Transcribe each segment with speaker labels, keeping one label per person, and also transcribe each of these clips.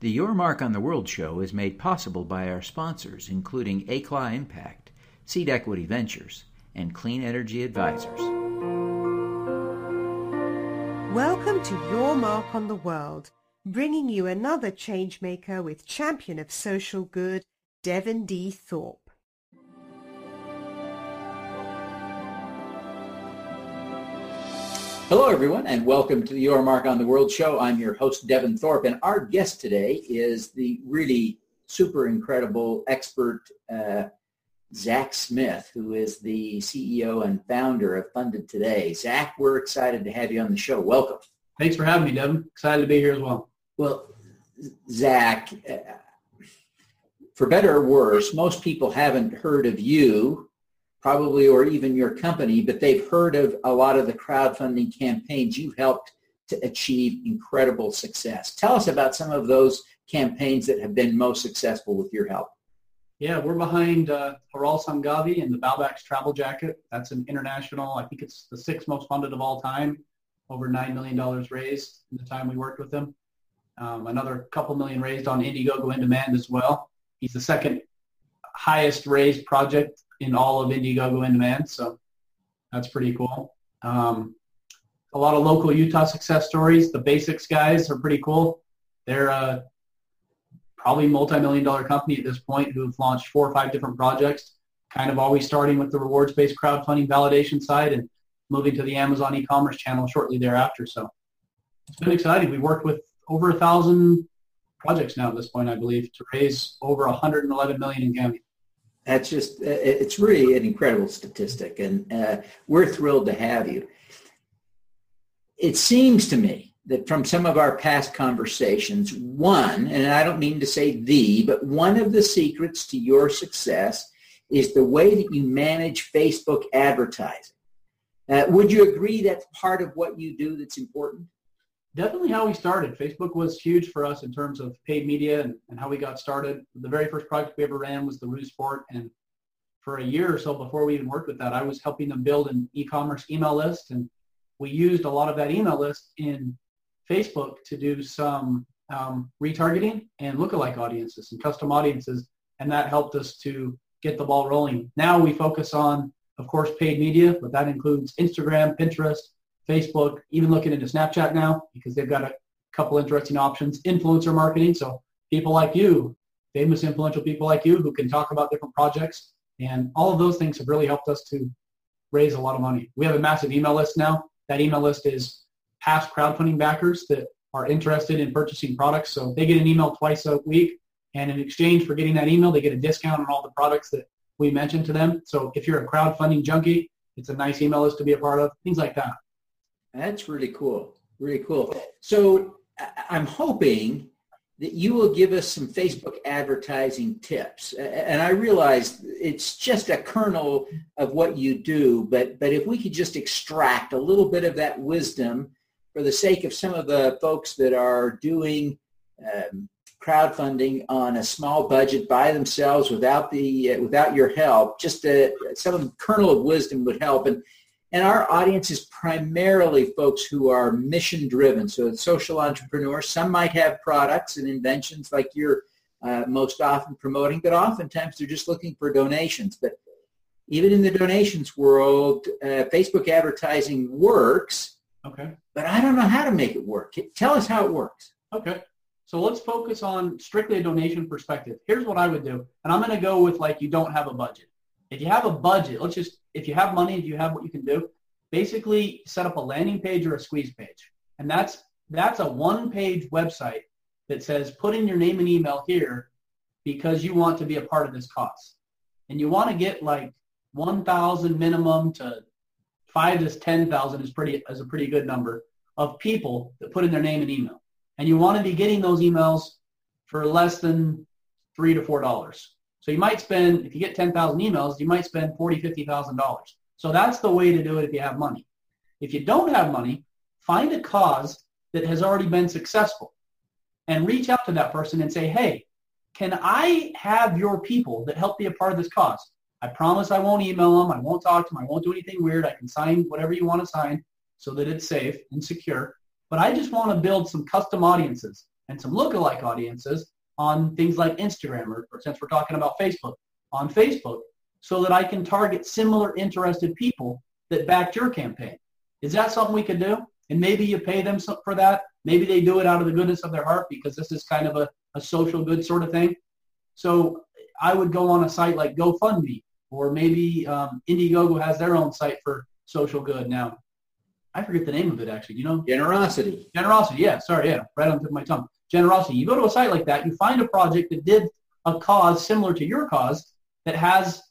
Speaker 1: The Your Mark on the World show is made possible by our sponsors, including ACLA Impact, Seed Equity Ventures, and Clean Energy Advisors.
Speaker 2: Welcome to Your Mark on the World, bringing you another changemaker with champion of social good, Devin D. Thorpe.
Speaker 1: Hello, everyone, and welcome to the Your Mark on the World show. I'm your host, Devin Thorpe, and our guest today is the really super incredible expert, uh, Zach Smith, who is the CEO and founder of Funded Today. Zach, we're excited to have you on the show. Welcome.
Speaker 3: Thanks for having me, Devin. Excited to be here as well.
Speaker 1: Well, Zach, uh, for better or worse, most people haven't heard of you probably or even your company, but they've heard of a lot of the crowdfunding campaigns you've helped to achieve incredible success. Tell us about some of those campaigns that have been most successful with your help.
Speaker 3: Yeah, we're behind uh, Hiral Sanghavi and the BauBax Travel Jacket. That's an international, I think it's the sixth most funded of all time, over $9 million raised in the time we worked with them. Um, another couple million raised on Indiegogo In Demand as well. He's the second highest raised project in all of Indiegogo in demand. So that's pretty cool. Um, a lot of local Utah success stories. The Basics guys are pretty cool. They're uh, probably multi-million dollar company at this point who've launched four or five different projects, kind of always starting with the rewards-based crowdfunding validation side and moving to the Amazon e-commerce channel shortly thereafter. So it's been exciting. We worked with over a thousand projects now at this point, I believe, to raise over 111 million in Gambia
Speaker 1: that's just uh, it's really an incredible statistic and uh, we're thrilled to have you. It seems to me that from some of our past conversations one and i don't mean to say the but one of the secrets to your success is the way that you manage facebook advertising. Uh, would you agree that's part of what you do that's important
Speaker 3: definitely how we started. Facebook was huge for us in terms of paid media and, and how we got started. The very first project we ever ran was the Rue Sport. And for a year or so before we even worked with that, I was helping them build an e-commerce email list. And we used a lot of that email list in Facebook to do some um, retargeting and lookalike audiences and custom audiences. And that helped us to get the ball rolling. Now we focus on, of course, paid media, but that includes Instagram, Pinterest, Facebook, even looking into Snapchat now because they've got a couple interesting options. Influencer marketing, so people like you, famous influential people like you who can talk about different projects. And all of those things have really helped us to raise a lot of money. We have a massive email list now. That email list is past crowdfunding backers that are interested in purchasing products. So they get an email twice a week. And in exchange for getting that email, they get a discount on all the products that we mentioned to them. So if you're a crowdfunding junkie, it's a nice email list to be a part of, things like that.
Speaker 1: That's really cool. Really cool. So I'm hoping that you will give us some Facebook advertising tips. And I realize it's just a kernel of what you do, but, but if we could just extract a little bit of that wisdom for the sake of some of the folks that are doing um, crowdfunding on a small budget by themselves without the uh, without your help, just a, some kernel of wisdom would help. And and our audience is primarily folks who are mission driven. So it's social entrepreneurs. Some might have products and inventions like you're uh, most often promoting, but oftentimes they're just looking for donations. But even in the donations world, uh, Facebook advertising works.
Speaker 3: Okay.
Speaker 1: But I don't know how to make it work. Tell us how it works.
Speaker 3: Okay. So let's focus on strictly a donation perspective. Here's what I would do. And I'm going to go with like you don't have a budget. If you have a budget, let's just if you have money, if you have what you can do, basically set up a landing page or a squeeze page. And that's that's a one-page website that says put in your name and email here because you want to be a part of this cause. And you want to get like 1,000 minimum to 5 to 10,000 is pretty is a pretty good number of people that put in their name and email. And you want to be getting those emails for less than 3 to 4 dollars. So you might spend, if you get 10,000 emails, you might spend $40,000, $50,000. So that's the way to do it if you have money. If you don't have money, find a cause that has already been successful and reach out to that person and say, hey, can I have your people that help be a part of this cause? I promise I won't email them. I won't talk to them. I won't do anything weird. I can sign whatever you want to sign so that it's safe and secure. But I just want to build some custom audiences and some lookalike audiences on things like Instagram or, or since we're talking about Facebook, on Facebook, so that I can target similar interested people that backed your campaign. Is that something we could do? And maybe you pay them for that. Maybe they do it out of the goodness of their heart because this is kind of a, a social good sort of thing. So I would go on a site like GoFundMe or maybe um, Indiegogo has their own site for social good now. I forget the name of it actually. You know,
Speaker 1: generosity.
Speaker 3: Generosity. Yeah. Sorry. Yeah. Right on the tip of my tongue. Generosity. You go to a site like that, you find a project that did a cause similar to your cause that has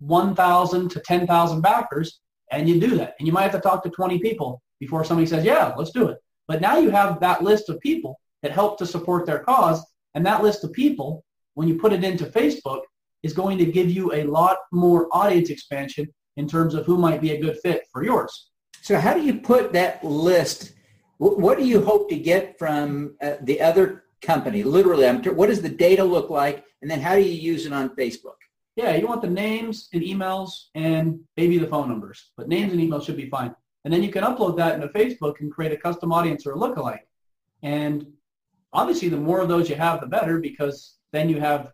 Speaker 3: 1,000 to 10,000 backers, and you do that. And you might have to talk to 20 people before somebody says, yeah, let's do it. But now you have that list of people that help to support their cause, and that list of people, when you put it into Facebook, is going to give you a lot more audience expansion in terms of who might be a good fit for yours.
Speaker 1: So how do you put that list? What do you hope to get from uh, the other company? Literally, I'm, what does the data look like? And then how do you use it on Facebook?
Speaker 3: Yeah, you want the names and emails and maybe the phone numbers, but names and emails should be fine. And then you can upload that into Facebook and create a custom audience or a lookalike. And obviously, the more of those you have, the better because then you have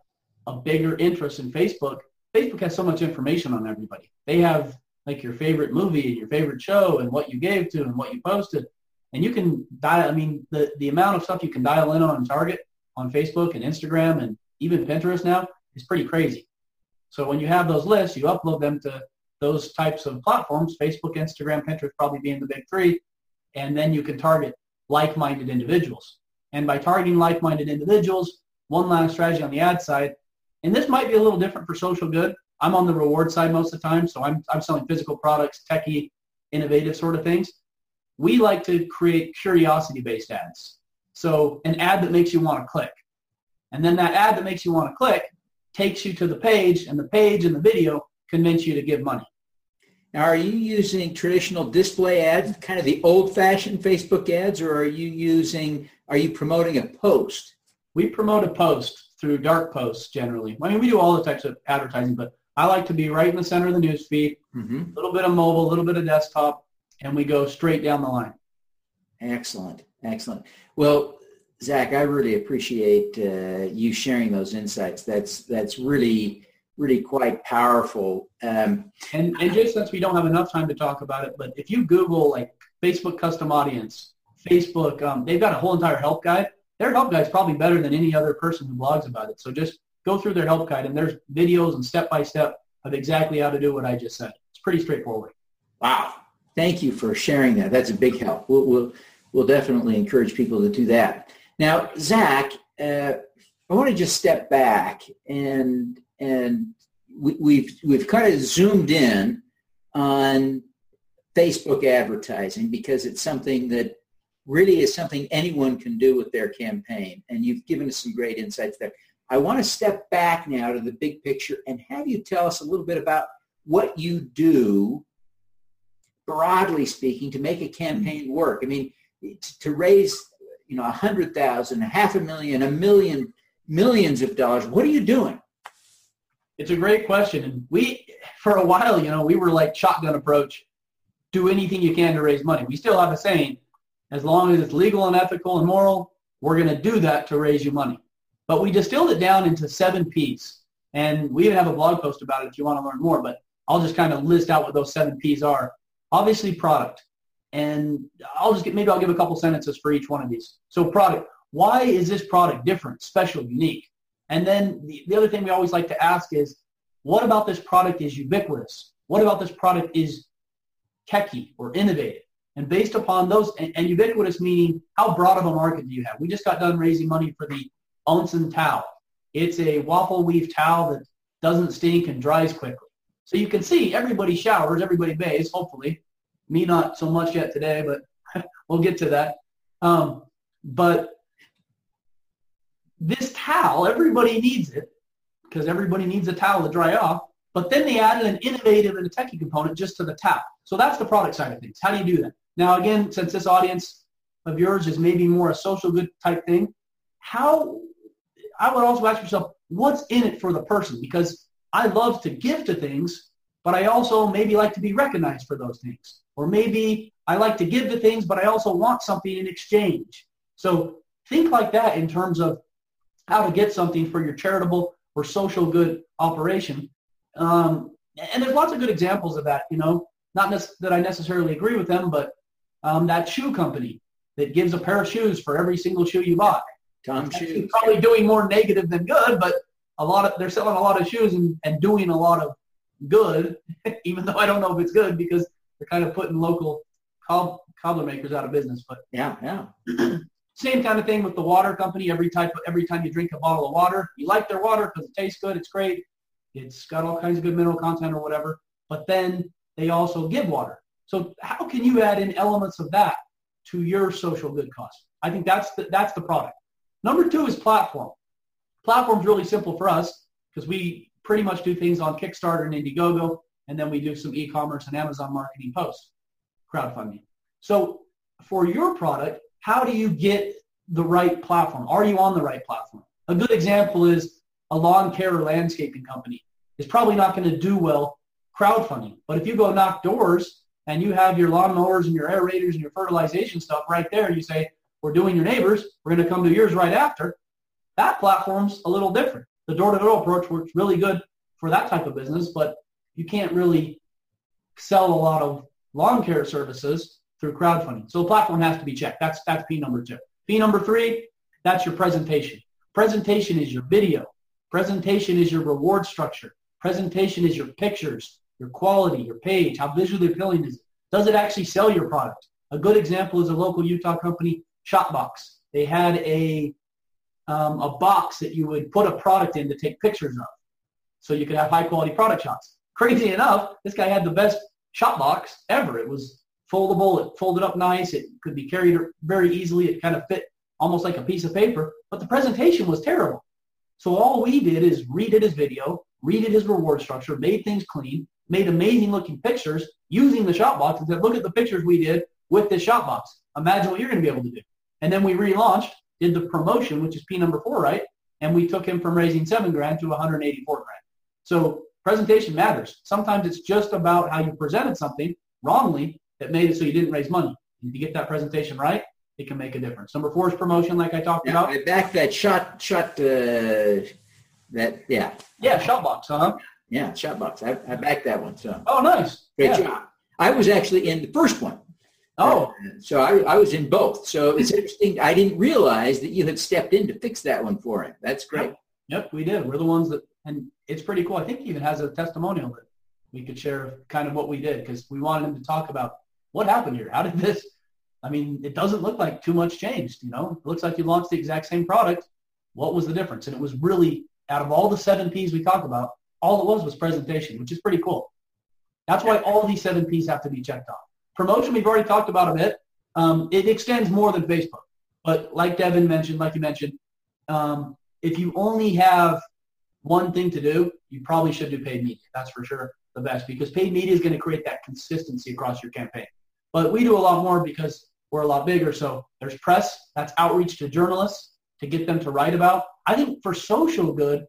Speaker 3: a bigger interest in Facebook. Facebook has so much information on everybody. They have like your favorite movie and your favorite show and what you gave to and what you posted. And you can dial, I mean, the, the amount of stuff you can dial in on target on Facebook and Instagram and even Pinterest now is pretty crazy. So when you have those lists, you upload them to those types of platforms, Facebook, Instagram, Pinterest probably being the big three, and then you can target like-minded individuals. And by targeting like-minded individuals, one last strategy on the ad side, and this might be a little different for social good. I'm on the reward side most of the time, so I'm, I'm selling physical products, techie, innovative sort of things. We like to create curiosity-based ads. So an ad that makes you want to click. And then that ad that makes you want to click takes you to the page, and the page and the video convince you to give money.
Speaker 1: Now, are you using traditional display ads, kind of the old-fashioned Facebook ads, or are you using, are you promoting a post?
Speaker 3: We promote a post through dark posts generally. I mean, we do all the types of advertising, but I like to be right in the center of the news feed, mm-hmm. a little bit of mobile, a little bit of desktop, and we go straight down the line.
Speaker 1: Excellent. Excellent. Well, Zach, I really appreciate uh, you sharing those insights. That's that's really really quite powerful. Um,
Speaker 3: and and just since we don't have enough time to talk about it, but if you Google like Facebook custom audience, Facebook, um, they've got a whole entire help guide. Their help guide is probably better than any other person who blogs about it. So just go through their help guide, and there's videos and step by step of exactly how to do what I just said. It's pretty straightforward.
Speaker 1: Wow. Thank you for sharing that. That's a big help. We'll, we'll, we'll definitely encourage people to do that. Now, Zach, uh, I want to just step back and and we, we've we've kind of zoomed in on Facebook advertising because it's something that really is something anyone can do with their campaign. And you've given us some great insights there. I want to step back now to the big picture and have you tell us a little bit about what you do, broadly speaking, to make a campaign work. I mean, to raise you know, a hundred thousand, half a million, a million, millions of dollars. What are you doing?
Speaker 3: It's a great question. And we, for a while, you know, we were like shotgun approach. Do anything you can to raise money. We still have a saying, as long as it's legal and ethical and moral, we're going to do that to raise you money. But we distilled it down into seven P's. And we even have a blog post about it if you want to learn more. But I'll just kind of list out what those seven P's are. Obviously, product. And I'll just get, maybe I'll give a couple sentences for each one of these. So product, why is this product different, special, unique? And then the, the other thing we always like to ask is, what about this product is ubiquitous? What about this product is techy or innovative? And based upon those, and, and, ubiquitous meaning how broad of a market do you have? We just got done raising money for the Onsen towel. It's a waffle weave towel that doesn't stink and dries quickly. So you can see everybody showers, everybody bathes, hopefully, me not so much yet today, but we'll get to that. Um, but this towel, everybody needs it because everybody needs a towel to dry off. But then they added an innovative and a techie component just to the towel. So that's the product side of things. How do you do that? Now, again, since this audience of yours is maybe more a social good type thing, how I would also ask yourself, what's in it for the person? Because I love to give to things, but I also maybe like to be recognized for those things. Or maybe I like to give to things, but I also want something in exchange. So think like that in terms of how to get something for your charitable or social good operation. Um, and there's lots of good examples of that, you know, not ne- that I necessarily agree with them, but um, that shoe company that gives a pair of shoes for every single shoe you buy.
Speaker 1: Tom Shoes.
Speaker 3: Probably doing more negative than good, but a lot of they're selling a lot of shoes and, and doing a lot of good, even though I don't know if it's good because they're kind of putting local cob- cobbler makers out of business. But
Speaker 1: Yeah, yeah.
Speaker 3: same kind of thing with the water company. Every type, every time you drink a bottle of water, you like their water because it tastes good. It's great. It's got all kinds of good mineral content or whatever. But then they also give water. So how can you add in elements of that to your social good cause? I think that's the, that's the product. Number two is platform. Platform's really simple for us because we pretty much do things on Kickstarter and Indiegogo, and then we do some e-commerce and Amazon marketing posts, crowdfunding. So for your product, how do you get the right platform? Are you on the right platform? A good example is a lawn care or landscaping company is probably not going to do well crowdfunding. But if you go knock doors and you have your lawnmowers and your aerators and your fertilization stuff right there, you say, we're doing your neighbors, we're going to come to yours right after. That platform's a little different. The door-to-door approach works really good for that type of business, but you can't really sell a lot of lawn care services through crowdfunding. So the platform has to be checked. That's that's P number two. P number three, that's your presentation. Presentation is your video. Presentation is your reward structure. Presentation is your pictures, your quality, your page. How visually appealing is it? Does it actually sell your product? A good example is a local Utah company, ShotBox. They had a um, a box that you would put a product in to take pictures of, so you could have high quality product shots. Crazy enough, this guy had the best shot box ever. It was foldable. It folded up nice. It could be carried very easily. It kind of fit almost like a piece of paper, but the presentation was terrible. So all we did is redid his video, redid his reward structure, made things clean, made amazing looking pictures using the shot box and said, look at the pictures we did with this shot box. Imagine what you're going to be able to do. And then we relaunched, did the promotion, which is P number four, right? And we took him from raising seven grand to 184 grand. So presentation matters. Sometimes it's just about how you presented something wrongly that made it so you didn't raise money. If you get that presentation right, it can make a difference. Number four is promotion, like I talked
Speaker 1: Yeah,
Speaker 3: about.
Speaker 1: I back that shot, shot, uh, that, yeah,
Speaker 3: Yeah, shot box, huh?
Speaker 1: yeah, shot box. I, I backed that one, so
Speaker 3: Oh, nice.
Speaker 1: great
Speaker 3: Yeah.
Speaker 1: job. I was actually in the first one.
Speaker 3: Oh,
Speaker 1: so I, I was in both. So it's hmm. interesting. I didn't realize that you had stepped in to fix that one for him. That's great.
Speaker 3: Yep, we did. We're the ones that, and it's pretty cool. I think he even has a testimonial that we could share kind of what we did because we wanted him to talk about what happened here. How did this? I mean, it doesn't look like too much changed. You know, it looks like you launched the exact same product. What was the difference? And it was really out of all the seven P's we talked about, all it was was presentation, which is pretty cool. That's why all these seven P's have to be checked off. Promotion, we've already talked about a bit. Um, it extends more than Facebook. But like Devin mentioned, like you mentioned, um, if you only have one thing to do, you probably should do paid media. That's for sure the best because paid media is going to create that consistency across your campaign. But we do a lot more because we're a lot bigger. So there's press, that's outreach to journalists to get them to write about. I think for social good,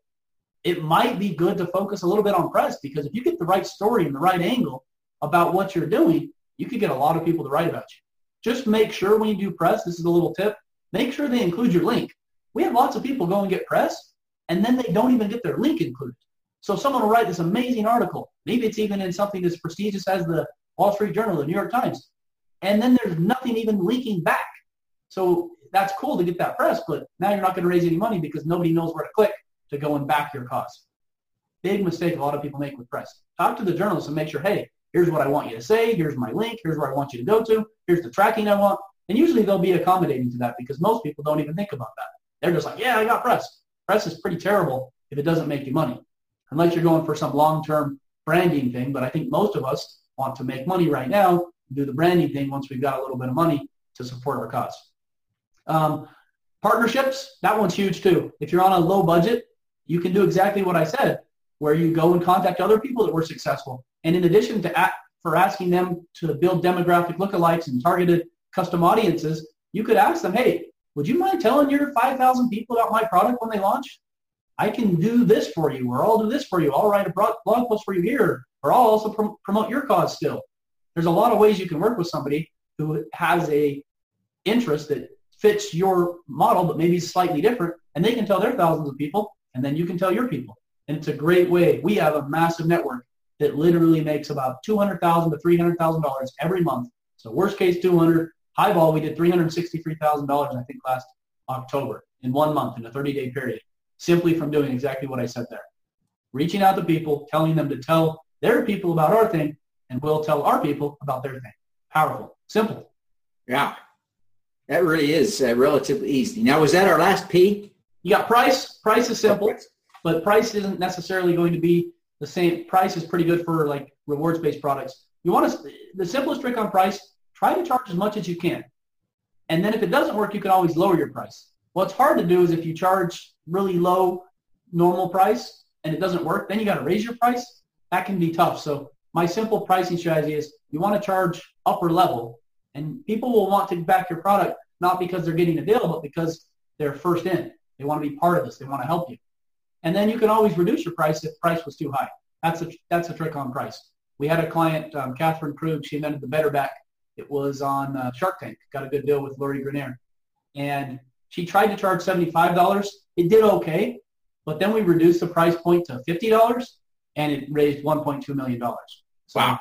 Speaker 3: it might be good to focus a little bit on press because if you get the right story and the right angle about what you're doing, you could get a lot of people to write about you. Just make sure when you do press, this is a little tip, make sure they include your link. We have lots of people go and get press, and then they don't even get their link included. So someone will write this amazing article. Maybe it's even in something as prestigious as the Wall Street Journal, the New York Times. And then there's nothing even linking back. So that's cool to get that press, but now you're not going to raise any money because nobody knows where to click to go and back your cause. Big mistake a lot of people make with press. Talk to the journalists and make sure, hey, here's what I want you to say. Here's my link. Here's where I want you to go to. Here's the tracking I want. And usually they'll be accommodating to that because most people don't even think about that. They're just like, yeah, I got press. Press is pretty terrible if it doesn't make you money, unless you're going for some long-term branding thing. But I think most of us want to make money right now, do the branding thing once we've got a little bit of money to support our cause. Um, partnerships, that one's huge too. If you're on a low budget, you can do exactly what I said, where you go and contact other people that were successful. And in addition to a- for asking them to build demographic lookalikes and targeted custom audiences, you could ask them, hey, would you mind telling your 5,000 people about my product when they launch? I can do this for you, or I'll do this for you. I'll write a blog post for you here, or I'll also prom- promote your cause still. There's a lot of ways you can work with somebody who has a interest that fits your model, but maybe slightly different, and they can tell their thousands of people, and then you can tell your people. And it's a great way. We have a massive network that literally makes about two hundred thousand to three hundred thousand dollars every month. So worst case, two hundred. Highball, we did three hundred sixty-three thousand dollars, I think, last October in one month in a thirty-day period, simply from doing exactly what I said there, reaching out to people, telling them to tell their people about our thing, and we'll tell our people about their thing. Powerful, simple.
Speaker 1: Yeah, that really is uh, relatively easy. Now, was that our last P?
Speaker 3: You got price. Price is simple, but price isn't necessarily going to be the same. Price is pretty good for like rewards-based products. You want to, the simplest trick on price, try to charge as much as you can. And then if it doesn't work, you can always lower your price. What's hard to do is if you charge really low normal price and it doesn't work, then you got to raise your price. That can be tough. So my simple pricing strategy is you want to charge upper level and people will want to back your product not because they're getting a deal, but because they're first in. They want to be part of this. They want to help you. And then you can always reduce your price if price was too high. That's a, that's a trick on price. We had a client, um, Katherine Krug, she invented the Better Back. It was on uh, Shark Tank. Got a good deal with Lori Greiner. And she tried to charge $75. It did okay, but then we reduced the price point to $50 and it raised $1.2 million. So
Speaker 1: wow.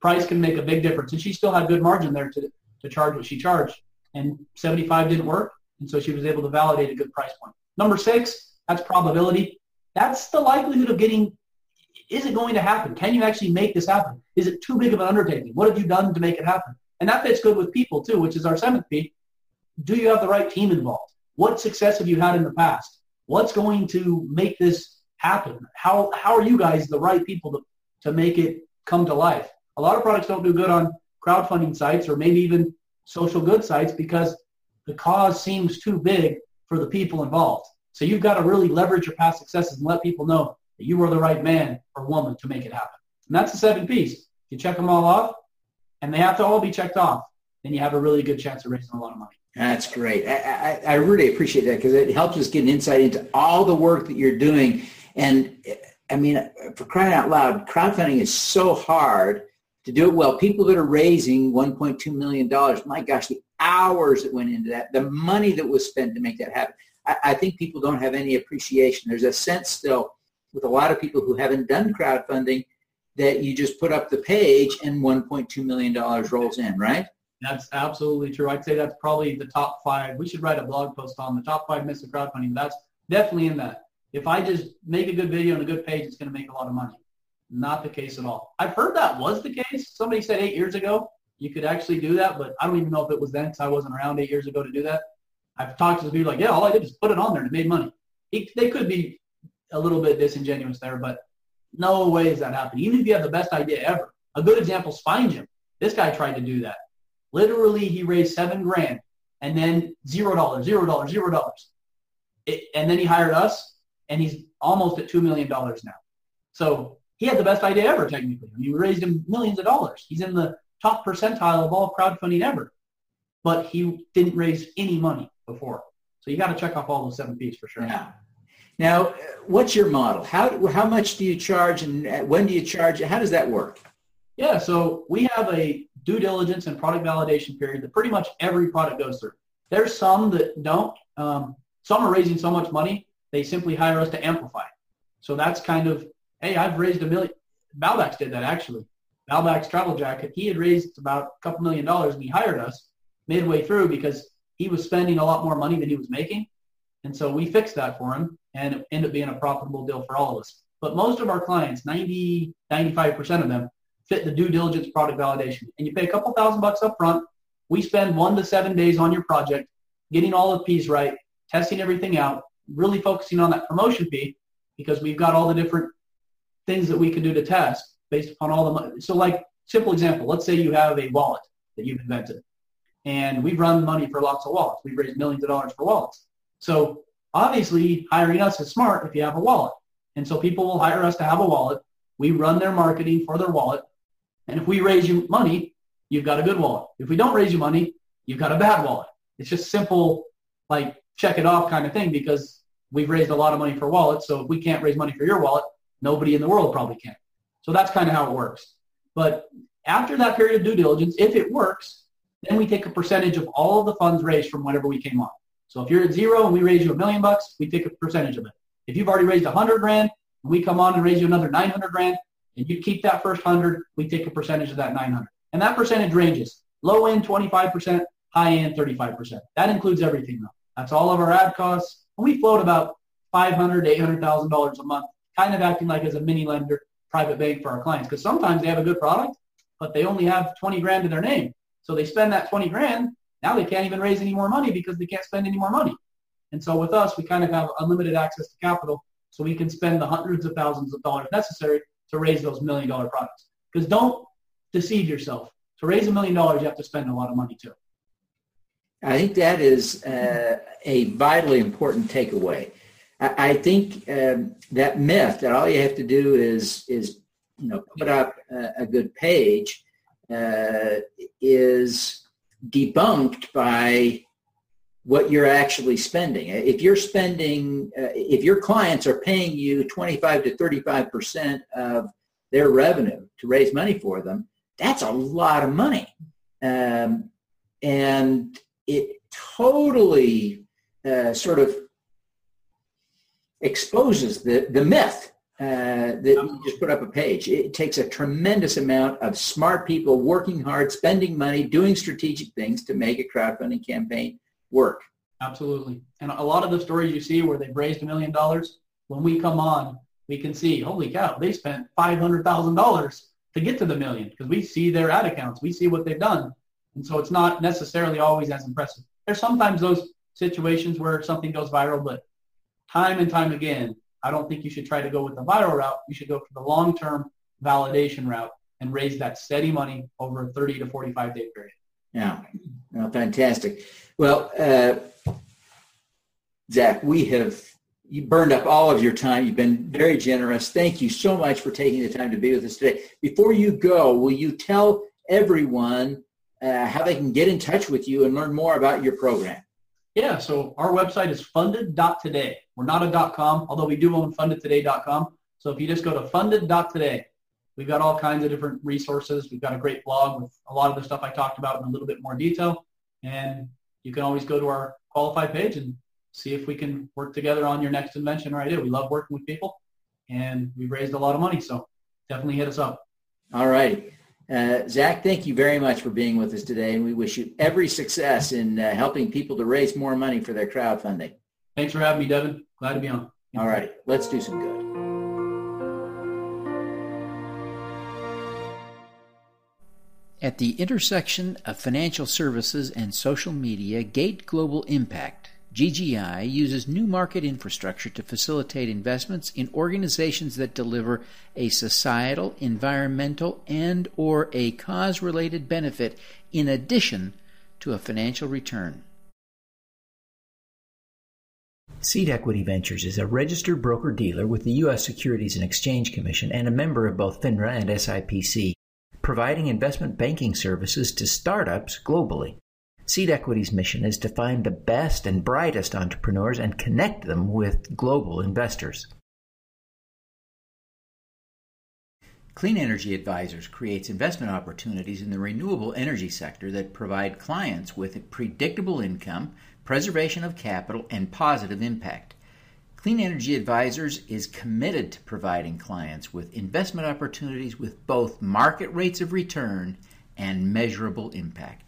Speaker 3: price can make a big difference. And she still had good margin there to, to charge what she charged. And 75 didn't work. And so she was able to validate a good price point. Number six, that's probability. That's the likelihood of getting, is it going to happen? Can you actually make this happen? Is it too big of an undertaking? What have you done to make it happen? And that fits good with people too, which is our seventh P. Do you have the right team involved? What success have you had in the past? What's going to make this happen? How, how are you guys the right people to, to make it come to life? A lot of products don't do good on crowdfunding sites or maybe even social good sites because the cause seems too big for the people involved. So you've got to really leverage your past successes and let people know that you are the right man or woman to make it happen. And that's the seven P's. You check them all off, and they have to all be checked off. Then you have a really good chance of raising a lot of money.
Speaker 1: That's great. I, I, I really appreciate that because it helps us get an insight into all the work that you're doing. And I mean, for crying out loud, crowdfunding is so hard to do it well. People that are raising $1.2 million, my gosh, the hours that went into that, the money that was spent to make that happen. I, think people don't have any appreciation. There's a sense still with a lot of people who haven't done crowdfunding that you just put up the page and $1.2 million rolls in, right?
Speaker 3: That's absolutely true. I'd say that's probably the top five. We should write a blog post on the top five myths of crowdfunding. That's definitely in that. If I just make a good video and a good page, it's going to make a lot of money. Not the case at all. I've heard that was the case. Somebody said eight years ago you could actually do that, but I don't even know if it was then because I wasn't around eight years ago to do that. I've talked to people like, yeah, all I did was put it on there and it made money. It, they could be a little bit disingenuous there, but no way is that happening. Even if you have the best idea ever. A good example is Spine Gym. This guy tried to do that. Literally, he raised seven grand and then zero dollars, zero dollars, zero dollars. And then he hired us and he's almost at $2 million now. So he had the best idea ever, technically. I mean, we raised him millions of dollars. He's in the top percentile of all crowdfunding ever. But he didn't raise any money before. So you got to check off all those seven P's for sure.
Speaker 1: Yeah. Now, what's your model? How, how much do you charge and when do you charge? How does that work?
Speaker 3: Yeah, so we have a due diligence and product validation period that pretty much every product goes through. There's some that don't. Um, some are raising so much money, they simply hire us to amplify. So that's kind of, hey, I've raised a million. BauBax did that actually. BauBax Travel Jacket, he had raised about a couple million dollars and he hired us midway through because he was spending a lot more money than he was making. And so we fixed that for him and it ended up being a profitable deal for all of us. But most of our clients, 90, 95% of them, fit the due diligence product validation. And you pay a couple thousand bucks up front. We spend one to seven days on your project, getting all the P's right, testing everything out, really focusing on that promotion fee because we've got all the different things that we can do to test based upon all the money. So like simple example, let's say you have a wallet that you've invented and we've run money for lots of wallets. We've raised millions of dollars for wallets. So obviously hiring us is smart if you have a wallet. And so people will hire us to have a wallet. We run their marketing for their wallet. And if we raise you money, you've got a good wallet. If we don't raise you money, you've got a bad wallet. It's just simple, like check it off kind of thing because we've raised a lot of money for wallets. So if we can't raise money for your wallet, nobody in the world probably can. So that's kind of how it works. But after that period of due diligence, if it works, Then we take a percentage of all of the funds raised from whenever we came on. So if you're at zero and we raise you a million bucks, we take a percentage of it. If you've already raised a hundred grand and we come on and raise you another 900 grand and you keep that first hundred, we take a percentage of that 900. And that percentage ranges low end 25%, high end 35%. That includes everything though. That's all of our ad costs. And we float about 500 to $800,000 a month, kind of acting like as a mini lender, private bank for our clients. Because sometimes they have a good product, but they only have 20 grand in their name. So they spend that 20 grand. Now they can't even raise any more money because they can't spend any more money. And so with us, we kind of have unlimited access to capital so we can spend the hundreds of thousands of dollars necessary to raise those million dollar products. Because don't deceive yourself. To raise a million dollars, you have to spend a lot of money too.
Speaker 1: I think that is uh, a vitally important takeaway. I, I think um, that myth that all you have to do is is you know put up a, a good page uh, is debunked by what you're actually spending. If you're spending, uh, if your clients are paying you 25 to 35 percent of their revenue to raise money for them, that's a lot of money, um, and it totally uh, sort of exposes the the myth uh, that you just put up a page. It takes a tremendous amount of smart people working hard, spending money, doing strategic things to make a crowdfunding campaign work.
Speaker 3: Absolutely. And a lot of the stories you see where they've raised a million dollars, when we come on, we can see, holy cow, they spent $500,000 to get to the million because we see their ad accounts. We see what they've done. And so it's not necessarily always as impressive. There's sometimes those situations where something goes viral, but time and time again, I don't think you should try to go with the viral route. You should go for the long-term validation route and raise that steady money over a 30 to 45 day period.
Speaker 1: Yeah, well, fantastic. Well, uh, Zach, we have you burned up all of your time. You've been very generous. Thank you so much for taking the time to be with us today. Before you go, will you tell everyone uh, how they can get in touch with you and learn more about your program?
Speaker 3: Yeah, so our website is funded.today. We're not a .com, although we do own fundedtoday.com. So if you just go to funded.today, we've got all kinds of different resources. We've got a great blog with a lot of the stuff I talked about in a little bit more detail. And you can always go to our qualified page and see if we can work together on your next invention or idea. We love working with people, and we've raised a lot of money, so definitely hit us up.
Speaker 1: All right. Uh, Zach, thank you very much for being with us today, and we wish you every success in uh, helping people to raise more money for their crowdfunding.
Speaker 3: Thanks for having me, Devin. Glad to be on.
Speaker 1: All righty, let's do some good.
Speaker 4: At the intersection of financial services and social media, Gate Global Impact GGI uses new market infrastructure to facilitate investments in organizations that deliver a societal, environmental, and or a cause-related benefit in addition to a financial return.
Speaker 5: Seed Equity Ventures is a registered broker dealer with the U.S. Securities and Exchange Commission and a member of both FINRA and SIPC, providing investment banking services to startups globally. Seed Equity's mission is to find the best and brightest entrepreneurs and connect them with global investors.
Speaker 4: Clean Energy Advisors creates investment opportunities in the renewable energy sector that provide clients with predictable income, preservation of capital, and positive impact. Clean Energy Advisors is committed to providing clients with investment opportunities with both market rates of return and measurable impact.